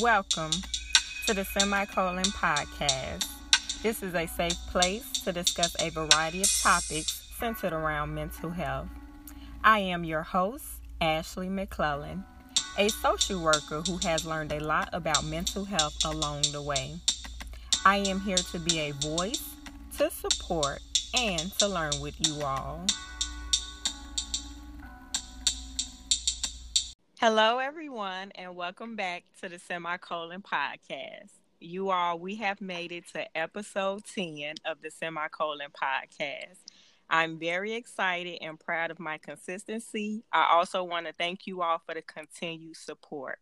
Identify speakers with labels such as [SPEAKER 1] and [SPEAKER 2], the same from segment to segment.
[SPEAKER 1] Welcome to the Semicolon Podcast. This is a safe place to discuss a variety of topics centered around mental health. I am your host, Ashley McClellan, a social worker who has learned a lot about mental health along the way. I am here to be a voice, to support, and to learn with you all. Hello, everyone, and welcome back to the Semicolon Podcast. You all, we have made it to episode 10 of the Semicolon Podcast. I'm very excited and proud of my consistency. I also want to thank you all for the continued support.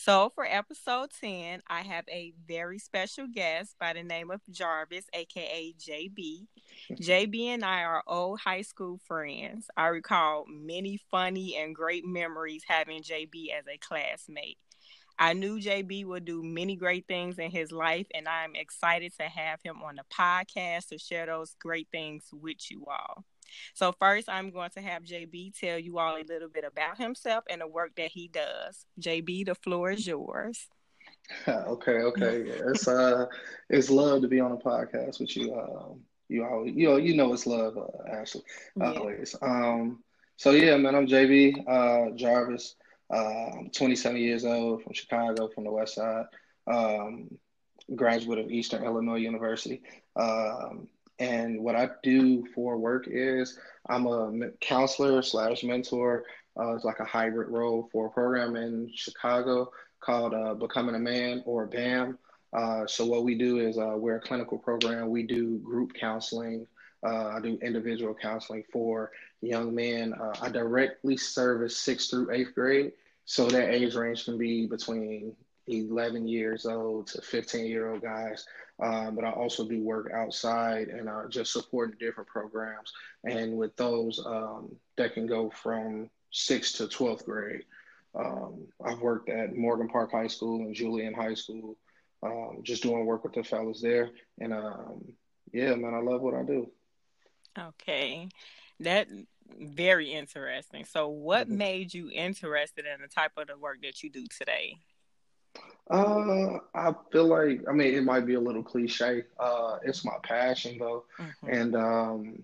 [SPEAKER 1] So, for episode 10, I have a very special guest by the name of Jarvis, aka JB. JB and I are old high school friends. I recall many funny and great memories having JB as a classmate. I knew JB would do many great things in his life, and I'm excited to have him on the podcast to share those great things with you all. So, first, I'm going to have JB tell you all a little bit about himself and the work that he does. JB, the floor is yours.
[SPEAKER 2] okay, okay. It's uh, it's love to be on a podcast with you. Um, you always, you know, you know, it's love, uh, Ashley, always. Yeah. Um, so yeah, man, I'm JB uh, Jarvis. Uh, I'm 27 years old from Chicago, from the West Side. Um, graduate of Eastern Illinois University. Um, and what I do for work is I'm a counselor slash mentor. Uh, it's like a hybrid role for a program in Chicago called uh, Becoming a Man or BAM. Uh, so what we do is uh, we're a clinical program. We do group counseling. Uh, I do individual counseling for young men. Uh, I directly service sixth through eighth grade. So that age range can be between 11 years old to 15 year old guys. Um, but I also do work outside and uh, just supporting different programs. And with those, um, that can go from sixth to 12th grade. Um, I've worked at Morgan Park High School and Julian High School, um, just doing work with the fellas there. And um, yeah, man, I love what I do.
[SPEAKER 1] Okay. That very interesting. So, what mm-hmm. made you interested in the type of the work that you do today?
[SPEAKER 2] Uh, I feel like I mean it might be a little cliche. Uh, it's my passion though, mm-hmm. and um,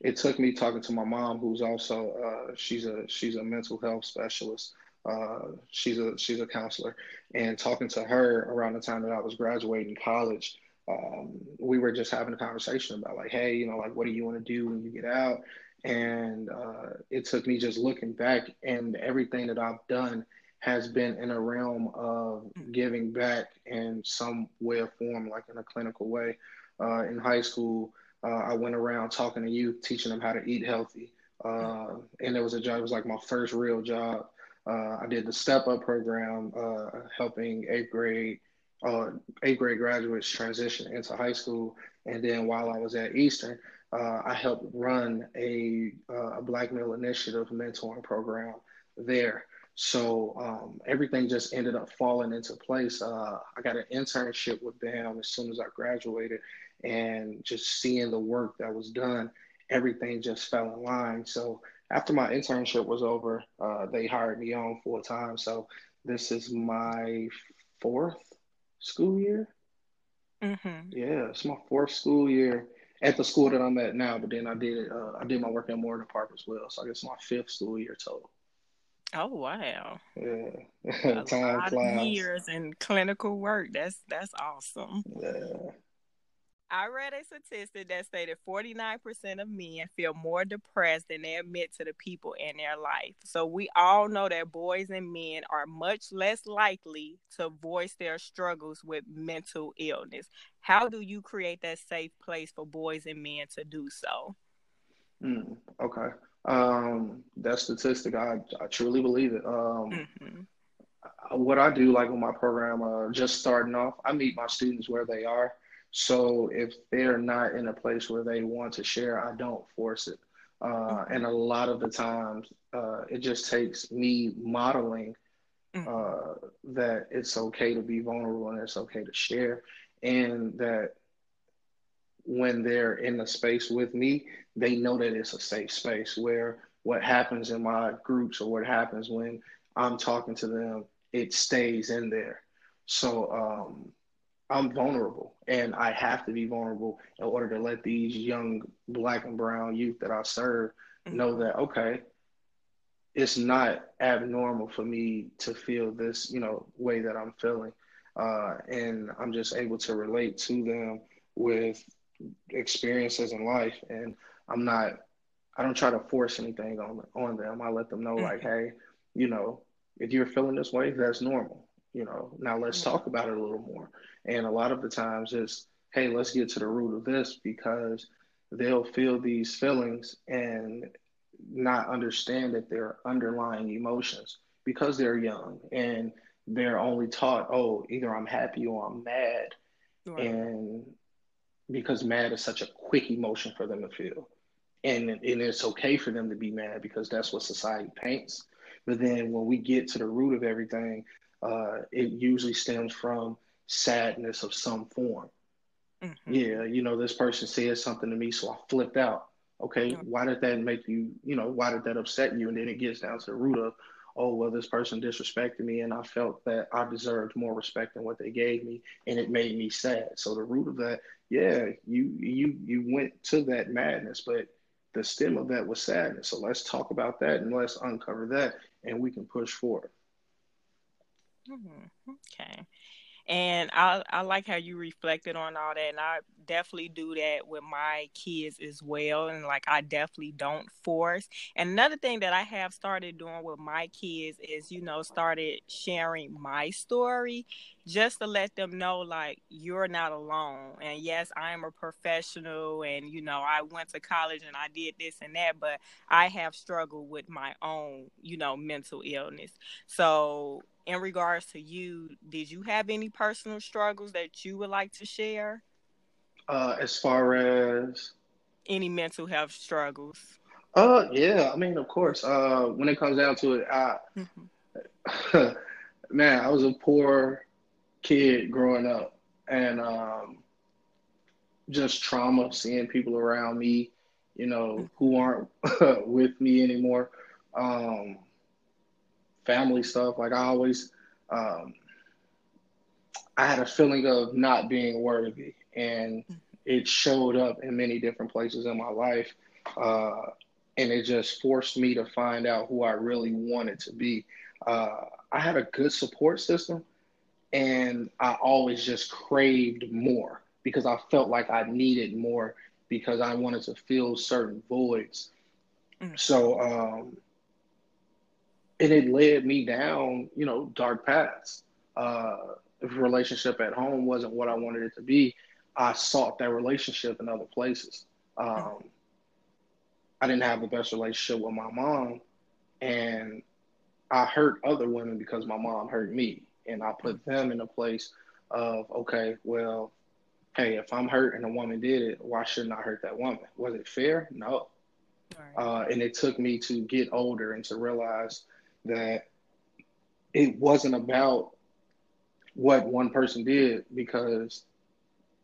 [SPEAKER 2] it took me talking to my mom, who's also uh, she's a she's a mental health specialist. Uh, she's a she's a counselor, and talking to her around the time that I was graduating college, um, we were just having a conversation about like, hey, you know, like what do you want to do when you get out? And uh, it took me just looking back and everything that I've done has been in a realm of giving back in some way or form, like in a clinical way. Uh, in high school, uh, I went around talking to youth, teaching them how to eat healthy. Uh, and it was a job, it was like my first real job. Uh, I did the Step Up program, uh, helping eighth grade, uh, eighth grade graduates transition into high school. And then while I was at Eastern, I helped run a, a Black Male Initiative mentoring program there. So um, everything just ended up falling into place. Uh, I got an internship with BAM as soon as I graduated, and just seeing the work that was done, everything just fell in line. So after my internship was over, uh, they hired me on full time. So this is my fourth school year. Mm-hmm. Yeah, it's my fourth school year at the school that I'm at now. But then I did uh, I did my work at Morgan Park as well. So I guess my fifth school year total.
[SPEAKER 1] Oh wow!
[SPEAKER 2] Yeah,
[SPEAKER 1] a Time lot flies. of years in clinical work. That's that's awesome.
[SPEAKER 2] Yeah.
[SPEAKER 1] I read a statistic that stated 49% of men feel more depressed than they admit to the people in their life. So we all know that boys and men are much less likely to voice their struggles with mental illness. How do you create that safe place for boys and men to do so?
[SPEAKER 2] Mm, okay. Um, that statistic, I, I truly believe it. Um, mm-hmm. What I do, like with my program, uh, just starting off, I meet my students where they are. So if they're not in a place where they want to share, I don't force it. Uh, mm-hmm. and a lot of the times, uh, it just takes me modeling mm-hmm. uh, that it's okay to be vulnerable and it's okay to share, and that when they're in the space with me, they know that it's a safe space where what happens in my groups or what happens when I'm talking to them, it stays in there. So um, I'm vulnerable, and I have to be vulnerable in order to let these young black and brown youth that I serve mm-hmm. know that okay, it's not abnormal for me to feel this, you know, way that I'm feeling, uh, and I'm just able to relate to them with experiences in life, and I'm not, I don't try to force anything on on them. I let them know mm-hmm. like, hey, you know, if you're feeling this way, that's normal. You know, now let's mm-hmm. talk about it a little more. And a lot of the times it's, hey, let's get to the root of this because they'll feel these feelings and not understand that they're underlying emotions because they're young and they're only taught, oh, either I'm happy or I'm mad. Right. And because mad is such a quick emotion for them to feel. And, and it's okay for them to be mad because that's what society paints. But then when we get to the root of everything, uh, it usually stems from sadness of some form. Mm-hmm. Yeah, you know, this person said something to me, so I flipped out. Okay, why did that make you, you know, why did that upset you? And then it gets down to the root of, oh, well, this person disrespected me, and I felt that I deserved more respect than what they gave me, and it made me sad. So the root of that, yeah, you you you went to that madness, but the stem of that was sadness. So let's talk about that and let's uncover that, and we can push forward.
[SPEAKER 1] Mm-hmm. Okay and I I like how you reflected on all that, and I definitely do that with my kids as well. And like I definitely don't force. And another thing that I have started doing with my kids is, you know, started sharing my story just to let them know like you're not alone. And yes, I am a professional and you know, I went to college and I did this and that, but I have struggled with my own, you know, mental illness. So in regards to you, did you have any personal struggles that you would like to share?
[SPEAKER 2] Uh, as far as
[SPEAKER 1] any mental health struggles.
[SPEAKER 2] Uh, yeah. I mean, of course. Uh, when it comes down to it, I, mm-hmm. man, I was a poor kid growing up, and um, just trauma, seeing people around me, you know, who aren't with me anymore. Um, family stuff. Like I always, um, I had a feeling of not being worthy, and it showed up in many different places in my life. Uh, and it just forced me to find out who I really wanted to be. Uh, I had a good support system, and I always just craved more because I felt like I needed more because I wanted to fill certain voids. Mm. So, um, and it led me down, you know, dark paths. Uh, if relationship at home wasn't what I wanted it to be, I sought that relationship in other places. Um, I didn't have the best relationship with my mom, and I hurt other women because my mom hurt me, and I put them in a place of okay, well, hey, if I'm hurt and a woman did it, why shouldn't I hurt that woman? Was it fair? No. Right. Uh, and it took me to get older and to realize that it wasn't about what one person did because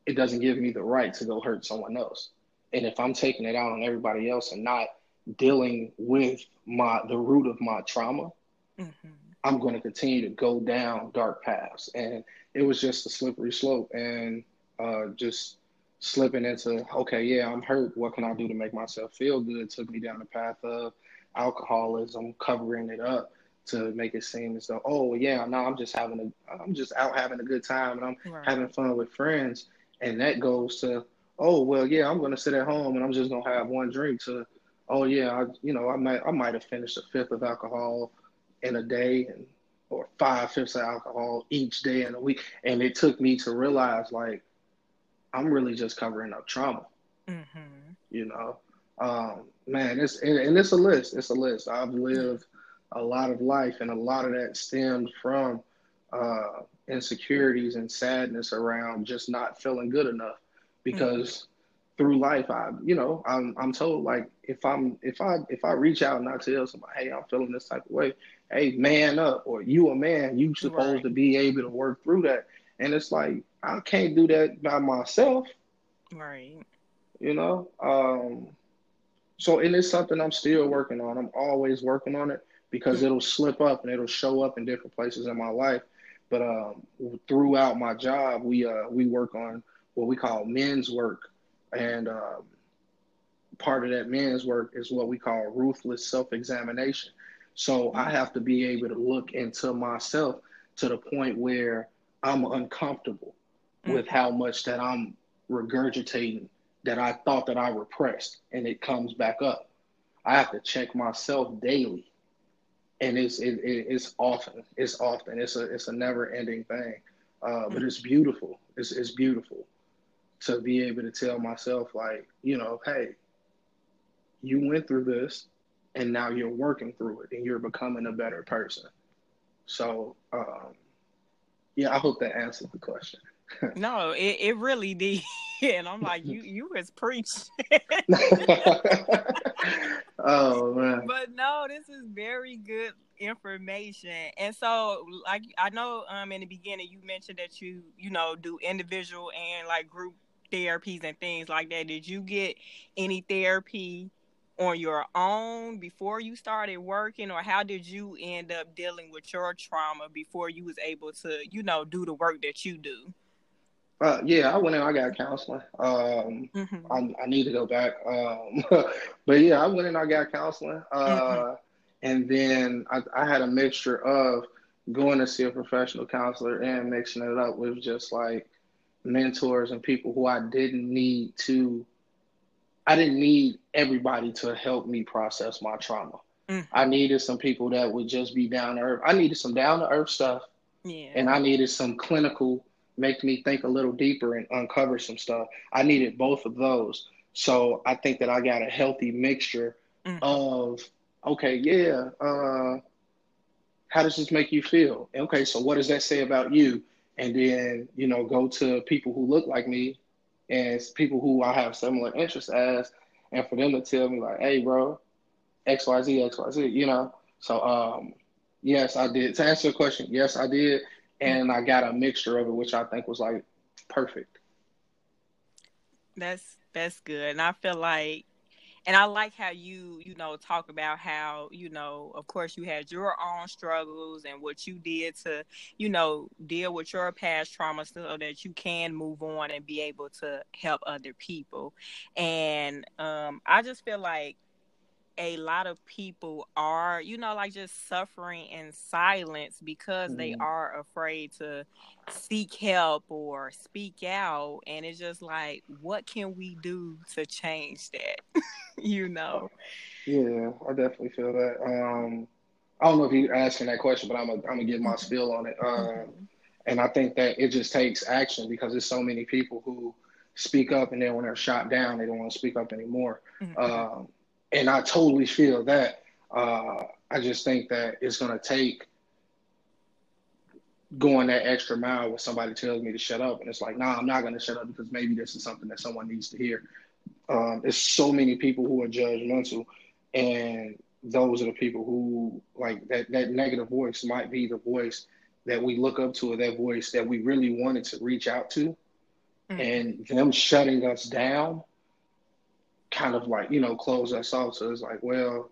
[SPEAKER 2] it doesn't give me the right to go hurt someone else. And if I'm taking it out on everybody else and not dealing with my the root of my trauma, mm-hmm. I'm going to continue to go down dark paths. And it was just a slippery slope and uh, just slipping into okay, yeah, I'm hurt. What can I do to make myself feel good? It took me down the path of alcoholism, covering it up to make it seem as though, oh yeah, no, I'm just having a, I'm just out having a good time and I'm right. having fun with friends, and that goes to, oh well, yeah, I'm gonna sit at home and I'm just gonna have one drink. To, oh yeah, I, you know, I might, I might have finished a fifth of alcohol in a day, and or five fifths of alcohol each day in a week, and it took me to realize like, I'm really just covering up trauma. Mm-hmm. You know, um, man, it's and, and, it's a list. It's a list. I've lived a lot of life, and a lot of that stemmed from uh, insecurities and sadness around just not feeling good enough. Because mm-hmm. through life, I, you know, I'm I'm told like if I'm if I if I reach out and I tell somebody, hey, I'm feeling this type of way, hey, man up, or you a man, you supposed right. to be able to work through that. And it's like I can't do that by myself.
[SPEAKER 1] Right.
[SPEAKER 2] You know, um, so it is something I'm still working on. I'm always working on it because it'll slip up and it'll show up in different places in my life. But um, throughout my job, we uh, we work on what we call men's work, and um, part of that man's work is what we call ruthless self-examination. So I have to be able to look into myself to the point where I'm uncomfortable mm-hmm. with how much that I'm regurgitating that I thought that I repressed, and it comes back up. I have to check myself daily, and it's it, it's often it's often it's a it's a never ending thing, uh, but it's beautiful. It's it's beautiful to be able to tell myself like you know, hey, you went through this, and now you're working through it, and you're becoming a better person. So, um, yeah, I hope that answered the question.
[SPEAKER 1] no, it, it really did. And I'm like, you you was preaching.
[SPEAKER 2] oh man.
[SPEAKER 1] But no, this is very good information. And so like I know um in the beginning you mentioned that you, you know, do individual and like group therapies and things like that. Did you get any therapy on your own before you started working or how did you end up dealing with your trauma before you was able to you know do the work that you do
[SPEAKER 2] uh, yeah, I went in. I got counseling. Um, mm-hmm. I, I, need to go back. Um, but yeah, I went in. I got counseling. Uh, mm-hmm. And then I, I, had a mixture of going to see a professional counselor and mixing it up with just like mentors and people who I didn't need to I didn't need everybody to help me process my trauma. Mm. I needed some people that would just be down to earth. I needed some down to earth stuff. Yeah. And I needed some clinical, make me think a little deeper and uncover some stuff. I needed both of those. So I think that I got a healthy mixture mm. of, okay, yeah, uh, how does this make you feel? Okay, so what does that say about you? And then, you know, go to people who look like me and people who I have similar interests as, and for them to tell me like, "Hey, bro, X Y Z X Y Z," you know. So, um, yes, I did. To answer the question, yes, I did, and I got a mixture of it, which I think was like perfect.
[SPEAKER 1] That's that's good, and I feel like and I like how you, you know, talk about how, you know, of course you had your own struggles and what you did to, you know, deal with your past trauma so that you can move on and be able to help other people. And um, I just feel like a lot of people are, you know, like just suffering in silence because mm-hmm. they are afraid to seek help or speak out. And it's just like, what can we do to change that? you know?
[SPEAKER 2] Yeah, I definitely feel that. Um, I don't know if you're asking that question, but I'm gonna I'm give my mm-hmm. spiel on it. Um, mm-hmm. And I think that it just takes action because there's so many people who speak up and then when they're shot down, they don't want to speak up anymore. Mm-hmm. Um, and I totally feel that. Uh, I just think that it's going to take going that extra mile where somebody tells me to shut up, and it's like, nah, I'm not going to shut up because maybe this is something that someone needs to hear. Um, there's so many people who are judgmental, and those are the people who like that. That negative voice might be the voice that we look up to, or that voice that we really wanted to reach out to, mm-hmm. and them shutting us down kind of like, you know, close us off. So it's like, well,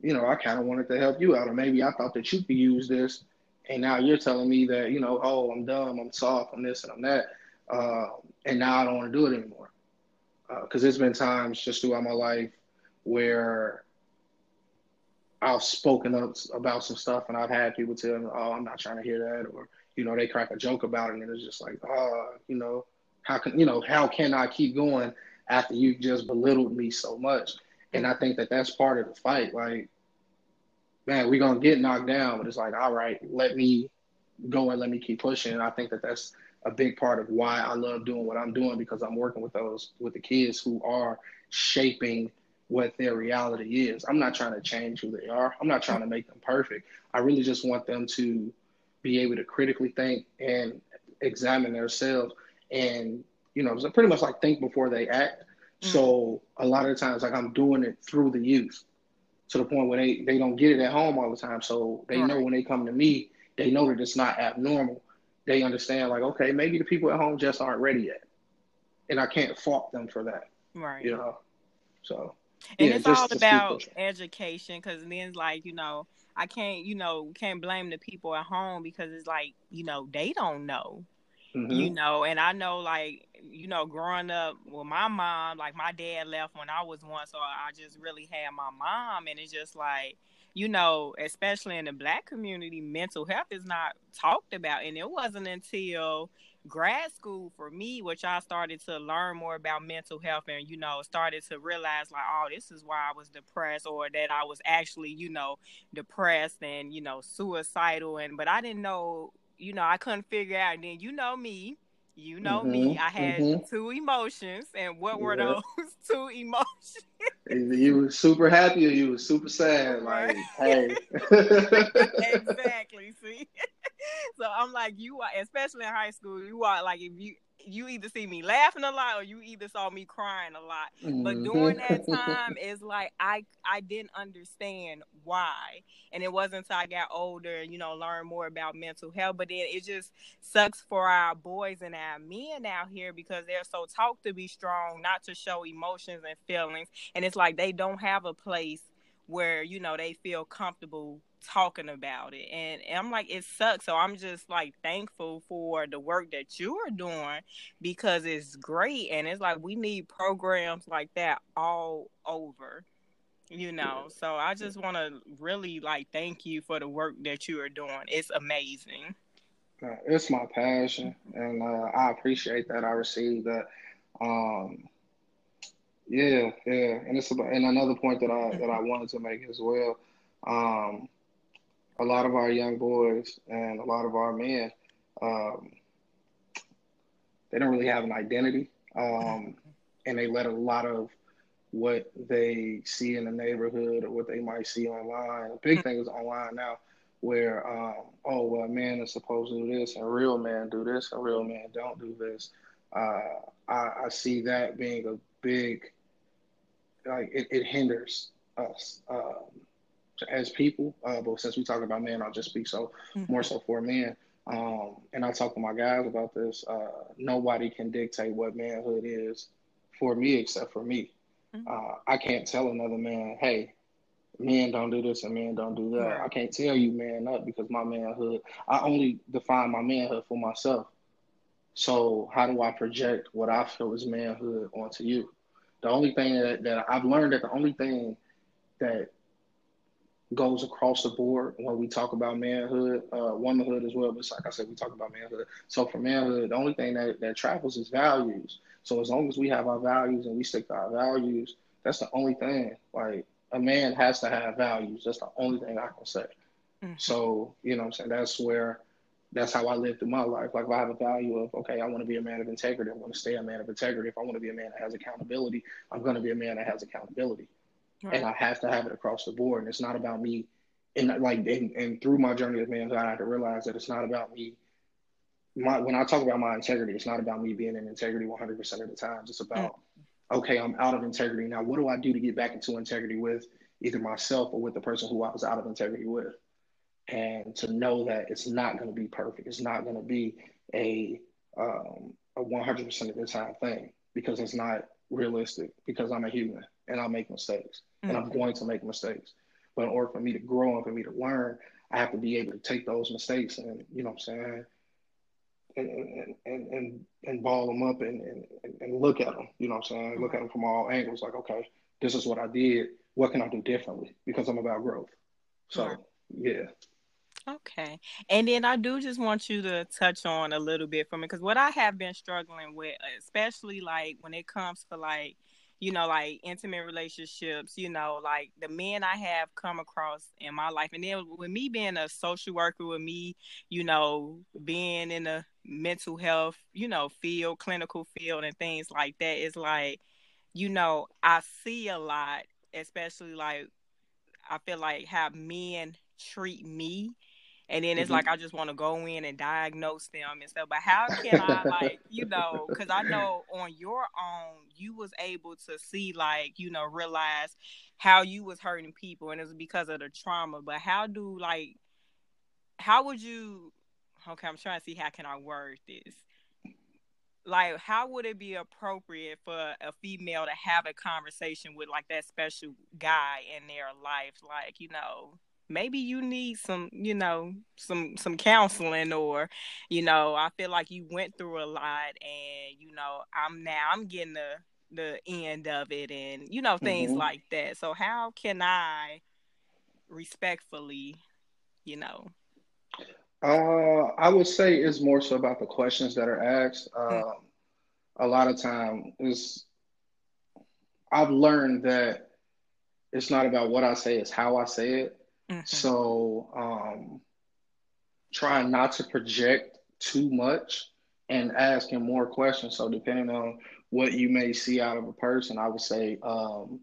[SPEAKER 2] you know, I kind of wanted to help you out, or maybe I thought that you could use this, and now you're telling me that, you know, oh, I'm dumb, I'm soft, I'm this and I'm that, uh, and now I don't want to do it anymore. Because uh, there's been times just throughout my life where I've spoken up about some stuff, and I've had people tell me, oh, I'm not trying to hear that, or you know, they crack a joke about it, and it's just like, oh, you know, how can you know, how can I keep going? After you just belittled me so much. And I think that that's part of the fight. Like, man, we're gonna get knocked down, but it's like, all right, let me go and let me keep pushing. And I think that that's a big part of why I love doing what I'm doing because I'm working with those with the kids who are shaping what their reality is. I'm not trying to change who they are. I'm not trying to make them perfect. I really just want them to be able to critically think and examine themselves and you know, so pretty much like think before they act. Mm-hmm. So a lot of times, like I'm doing it through the youth to the point where they, they don't get it at home all the time. So they right. know when they come to me, they know that it's not abnormal. They understand like, okay, maybe the people at home just aren't ready yet. And I can't fault them for that.
[SPEAKER 1] Right.
[SPEAKER 2] You know, so.
[SPEAKER 1] And yeah, it's all about education because then, like, you know, I can't, you know, can't blame the people at home because it's like, you know, they don't know. Mm-hmm. You know, and I know like, you know, growing up with my mom, like my dad left when I was one, so I just really had my mom and it's just like you know, especially in the black community, mental health is not talked about. And it wasn't until grad school for me, which I started to learn more about mental health and, you know, started to realize like, oh, this is why I was depressed or that I was actually, you know, depressed and, you know, suicidal. And, but I didn't know, you know, I couldn't figure out. And then, you know, me, you know mm-hmm, me. I had mm-hmm. two emotions, and what were those two emotions?
[SPEAKER 2] you were super happy or you were super sad. Like, hey.
[SPEAKER 1] exactly. See, so I'm like, you are, especially in high school, you are like, if you you either see me laughing a lot or you either saw me crying a lot. Mm-hmm. But during that time, it's like I I didn't understand why, and it wasn't until I got older, and, you know, learned more about mental health. But then it just sucks for our boys and our men out here because they're so taught to be strong, not to show emotions and feelings, and it's like they don't have a place where you know they feel comfortable talking about it. And, and, i'm like it sucks. So i'm just like thankful for the work that you are doing because it's great. And it's like we need programs like that all over you know? So i just want to really like thank you for the work that you are doing. It's amazing.
[SPEAKER 2] Uh, it's my passion. And uh, i appreciate that. I received that. Um yeah, yeah, and it's about, and another point that I that I wanted to make as well. Um, a lot of our young boys and a lot of our men, um, they don't really have an identity, um, and they let a lot of what they see in the neighborhood or what they might see online. The big thing is online now, where um, oh well, a man is supposed to do this, and real men do this, and real men don't do this. Uh, I, I see that being a big like it, it hinders us um, as people. Uh, but since we talk about men, I'll just speak so mm-hmm. more so for men. Um, and I talk to my guys about this. Uh, nobody can dictate what manhood is for me except for me. Mm-hmm. Uh, I can't tell another man, hey, men don't do this and men don't do that. Right. I can't tell you man up because my manhood, I only define my manhood for myself. So how do I project what I feel is manhood onto you? The only thing that, that I've learned that the only thing that goes across the board when we talk about manhood, uh, womanhood as well. But like I said, we talk about manhood. So for manhood, the only thing that, that travels is values. So as long as we have our values and we stick to our values, that's the only thing. Like a man has to have values. That's the only thing I can say. Mm-hmm. So, you know I'm saying? That's where that's how I live through my life. Like if I have a value of, okay, I want to be a man of integrity. I want to stay a man of integrity. If I want to be a man that has accountability, I'm going to be a man that has accountability. Right. And I have to have it across the board. And it's not about me. And like, and, and through my journey as manhood, I had to realize that it's not about me. My, when I talk about my integrity, it's not about me being in integrity 100% of the times. It's about, mm. okay, I'm out of integrity. Now, what do I do to get back into integrity with either myself or with the person who I was out of integrity with? And to know that it's not going to be perfect. It's not going to be a um, a 100% of the time thing because it's not realistic. Because I'm a human and I make mistakes mm-hmm. and I'm mm-hmm. going to make mistakes. But in order for me to grow and for me to learn, I have to be able to take those mistakes and you know what I'm saying. And, and, and, and, and ball them up and, and, and look at them, you know what I'm saying? Look at them from all angles, like, okay, this is what I did. What can I do differently? Because I'm about growth. So, yeah.
[SPEAKER 1] Okay. And then I do just want you to touch on a little bit for me because what I have been struggling with, especially like when it comes to like, you know, like intimate relationships, you know, like the men I have come across in my life. And then with me being a social worker, with me, you know, being in the mental health, you know, field, clinical field, and things like that, is like, you know, I see a lot, especially like, I feel like how men treat me and then it's mm-hmm. like I just want to go in and diagnose them and stuff. But how can I like you know? Because I know on your own you was able to see like you know realize how you was hurting people and it was because of the trauma. But how do like how would you? Okay, I'm trying to see how can I word this. Like, how would it be appropriate for a female to have a conversation with like that special guy in their life? Like, you know, maybe you need some, you know, some some counseling or, you know, I feel like you went through a lot and, you know, I'm now I'm getting the the end of it and you know things mm-hmm. like that. So how can I respectfully, you know?
[SPEAKER 2] Uh, I would say it's more so about the questions that are asked. mm-hmm. A lot of time is I've learned that it's not about what I say, it's how I say it. Mm-hmm. So um, trying not to project too much and asking more questions. So depending on what you may see out of a person, I would say um,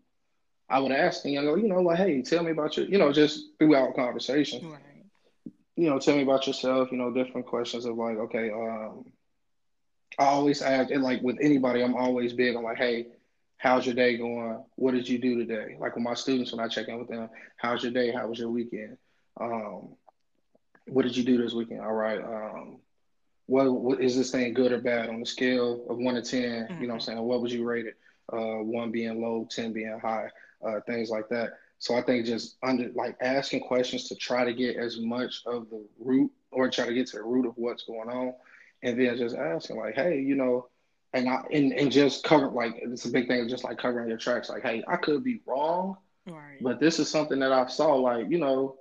[SPEAKER 2] I would ask them, you know, you know, like, hey, tell me about your, you know, just throughout conversation. Right. You know, tell me about yourself, you know, different questions of like, okay, um, I always ask, and like with anybody, I'm always big on like, hey, how's your day going? What did you do today? Like with my students, when I check in with them, how's your day? How was your weekend? Um, what did you do this weekend? All right. Um, what, what is this thing good or bad on the scale of one to 10? Mm-hmm. You know what I'm mm-hmm. saying? What would you rate it? Uh, one being low, 10 being high, uh, things like that. So I think just under like asking questions to try to get as much of the root or try to get to the root of what's going on. And then just asking like, hey, you know, and I and, and just cover like it's a big thing, just like covering your tracks. Like, hey, I could be wrong, right. but this is something that I saw. Like, you know,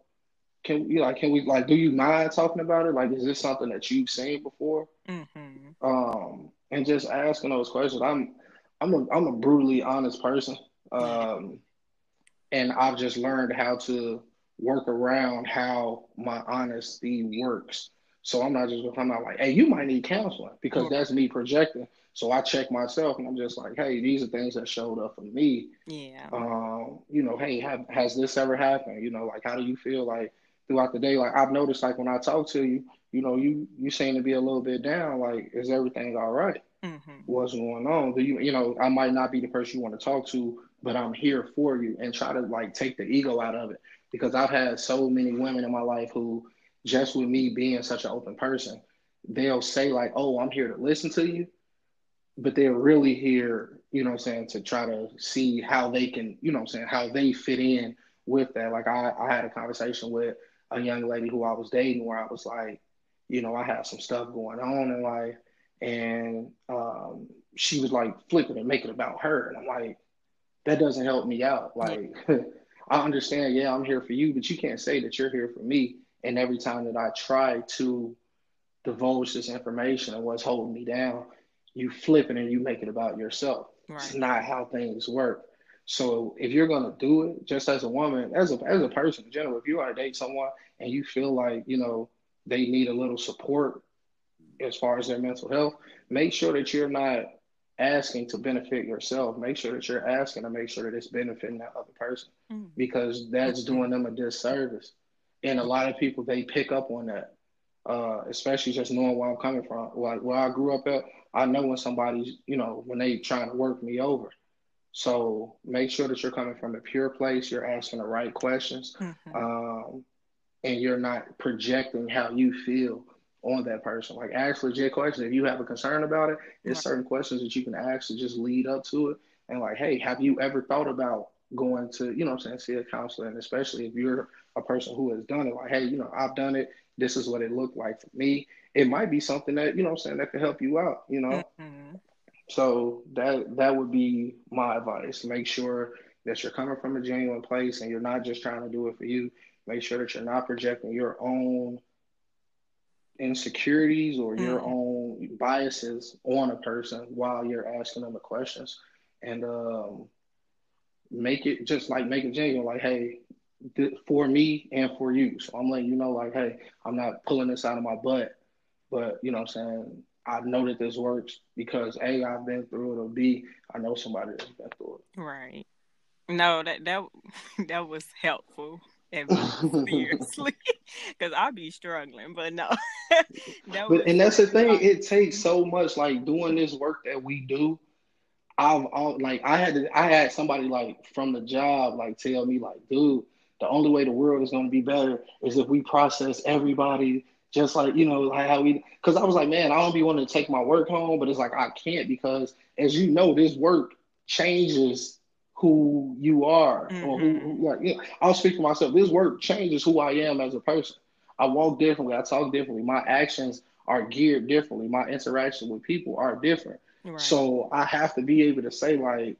[SPEAKER 2] can you like can we like do you mind talking about it? Like, is this something that you've seen before? Mm-hmm. Um, and just asking those questions. I'm I'm a I'm a brutally honest person, um, and I've just learned how to work around how my honesty works. So I'm not just I'm not like, hey, you might need counseling because that's me projecting. So I check myself and I'm just like, hey, these are things that showed up for me.
[SPEAKER 1] Yeah.
[SPEAKER 2] Um, you know, hey, have, has this ever happened? You know, like how do you feel like throughout the day? Like I've noticed like when I talk to you, you know, you you seem to be a little bit down. Like, is everything all right? mm-hmm. What's going on? Do you you know, I might not be the person you want to talk to, but I'm here for you and try to like take the ego out of it. Because I've had so many women in my life who just with me being such an open person, they'll say like, "Oh, I'm here to listen to you," but they're really here, you know I'm saying, to try to see how they can, you know I'm saying, how they fit in with that. Like I, I had a conversation with a young lady who I was dating where I was like, you know, I have some stuff going on in life. And um, she was like flipping and making about her. And I'm like, that doesn't help me out. Like, I understand, yeah, I'm here for you, but you can't say that you're here for me. And every time that I try to divulge this information and what's holding me down, you flip it and you make it about yourself. Right. It's not how things work. So if you're gonna do it, just as a woman, as a as a person in general, if you are to date someone and you feel like you know they need a little support as far as their mental health, make sure that you're not asking to benefit yourself. Make sure that you're asking to make sure that it's benefiting that other person mm-hmm. because that's mm-hmm. doing them a disservice. And a lot of people they pick up on that, uh, especially just knowing where I'm coming from. Like where I grew up at, I know when somebody's, you know, when they trying to work me over. So make sure that you're coming from a pure place. You're asking the right questions, mm-hmm. um, and you're not projecting how you feel on that person. Like ask legit questions. If you have a concern about it, there's right. certain questions that you can ask to just lead up to it. And like, hey, have you ever thought about going to, you know I'm saying, see a counselor? And especially if you're a person who has done it, like, hey, you know, I've done it. This is what it looked like for me it might be something that you know I'm saying that could help you out. You know, mm-hmm. so that that would be my advice. Make sure that you're coming from a genuine place and you're not just trying to do it for you. Make sure that you're not projecting your own insecurities or your mm-hmm. own biases on a person while you're asking them the questions and um, make it just like make it genuine like hey for me and for you so i'm letting you know like hey i'm not pulling this out of my butt but you know what I'm saying? I know that this works because A, I've been through it, or B, I know somebody that's been through it.
[SPEAKER 1] Right. No, that that that was helpful. seriously, because I'll be struggling, but no.
[SPEAKER 2] but and that's the thing; it takes so much. Like doing this work that we do, I've all, like I had to, I had somebody like from the job like tell me like, dude, the only way the world is going to be better is if we process everybody just like you know like how we because i was like man i don't be wanting to take my work home but it's like i can't because as you know this work changes who you are mm-hmm. or who, who like you know, I'll speak for myself. This work changes who I am as a person. I walk differently, I talk differently, my actions are geared differently, my interaction with people are different. Right. So I have to be able to say like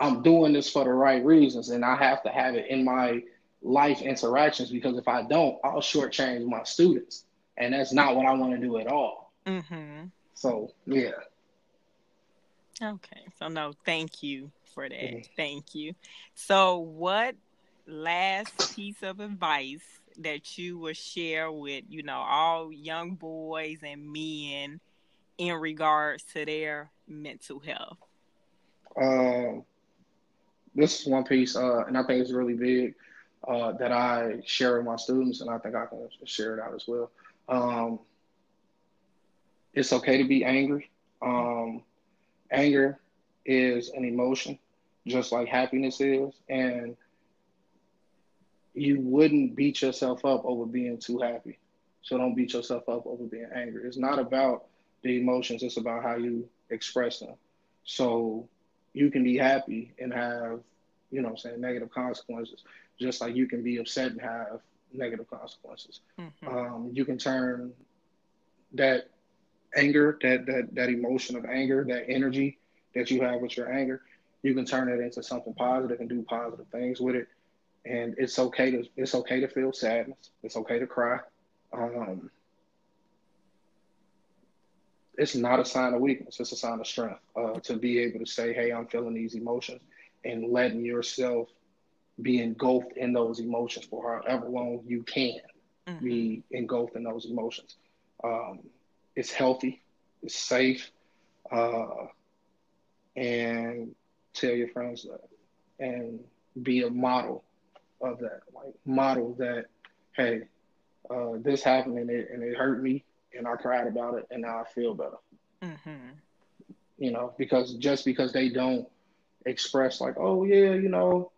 [SPEAKER 2] I'm doing this for the right reasons and I have to have it in my life interactions because if I don't, I'll shortchange my students. And that's not what I want to do at all. Mm-hmm. So yeah.
[SPEAKER 1] Okay. So no, thank you for that. Mm-hmm. Thank you. So what last piece of advice that you would share with, you know, all young boys and men in regards to their mental health?
[SPEAKER 2] Um, this is one piece, uh, and I think it's really big uh, that I share with my students, and I think I can share it out as well. Um, it's okay to be angry. Um, anger is an emotion, just like happiness is, and you wouldn't beat yourself up over being too happy. So don't beat yourself up over being angry. It's not about the emotions, it's about how you express them. So you can be happy and have, you know I'm saying, negative consequences, just like you can be upset and have negative consequences. Mm-hmm. Um, you can turn that anger, that, that that emotion of anger, that energy that you have with your anger, you can turn it into something positive and do positive things with it and it's okay to it's okay to feel sadness. It's okay to cry. Um, it's not a sign of weakness. It's a sign of strength uh, to be able to say, "Hey, I'm feeling these emotions," and letting yourself be engulfed in those emotions for however long you can mm-hmm. be engulfed in those emotions. Um, it's healthy. It's safe. Uh, and tell your friends that, and be a model of that, like model that, hey, uh, this happened and it and it hurt me and I cried about it and now I feel better. Mm-hmm. You know, because just because they don't express like, oh yeah, you know,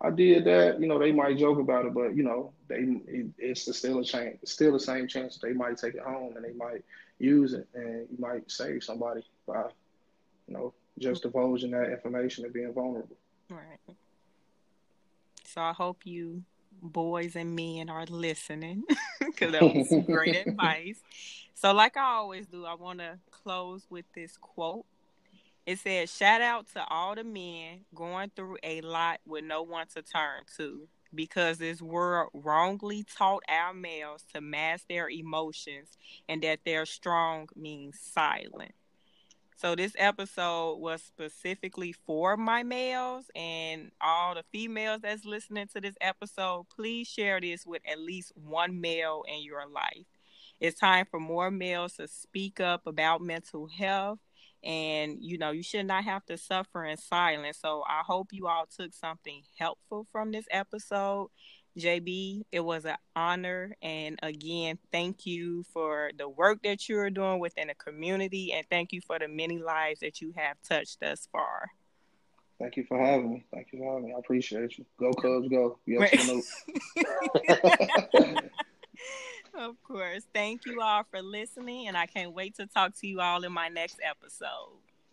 [SPEAKER 2] I did that, you know, they might joke about it, but you know, they it, it's still a chance, still the same chance that they might take it home and they might use it and you might save somebody by, you know, just divulging that information and being vulnerable. Right.
[SPEAKER 1] So I hope you boys and men are listening because that was great advice. So, like I always do, I want to close with this quote. It says, Shout out to all the men going through a lot with no one to turn to because this world wrongly taught our males to mask their emotions and that their strong means silent. So this episode was specifically for my males and all the females that's listening to this episode. Please share this with at least one male in your life. It's time for more males to speak up about mental health and you know you should not have to suffer in silence so i hope you all took something helpful from this episode JB, it was an honor. And again, thank you for the work that you're doing within the community. And thank you for the many lives that you have touched thus far.
[SPEAKER 2] Thank you for having me. Thank you for having me. I appreciate you. Go Cubs, go. Yes,
[SPEAKER 1] of course. Thank you all for listening. And I can't wait to talk to you all in my next episode.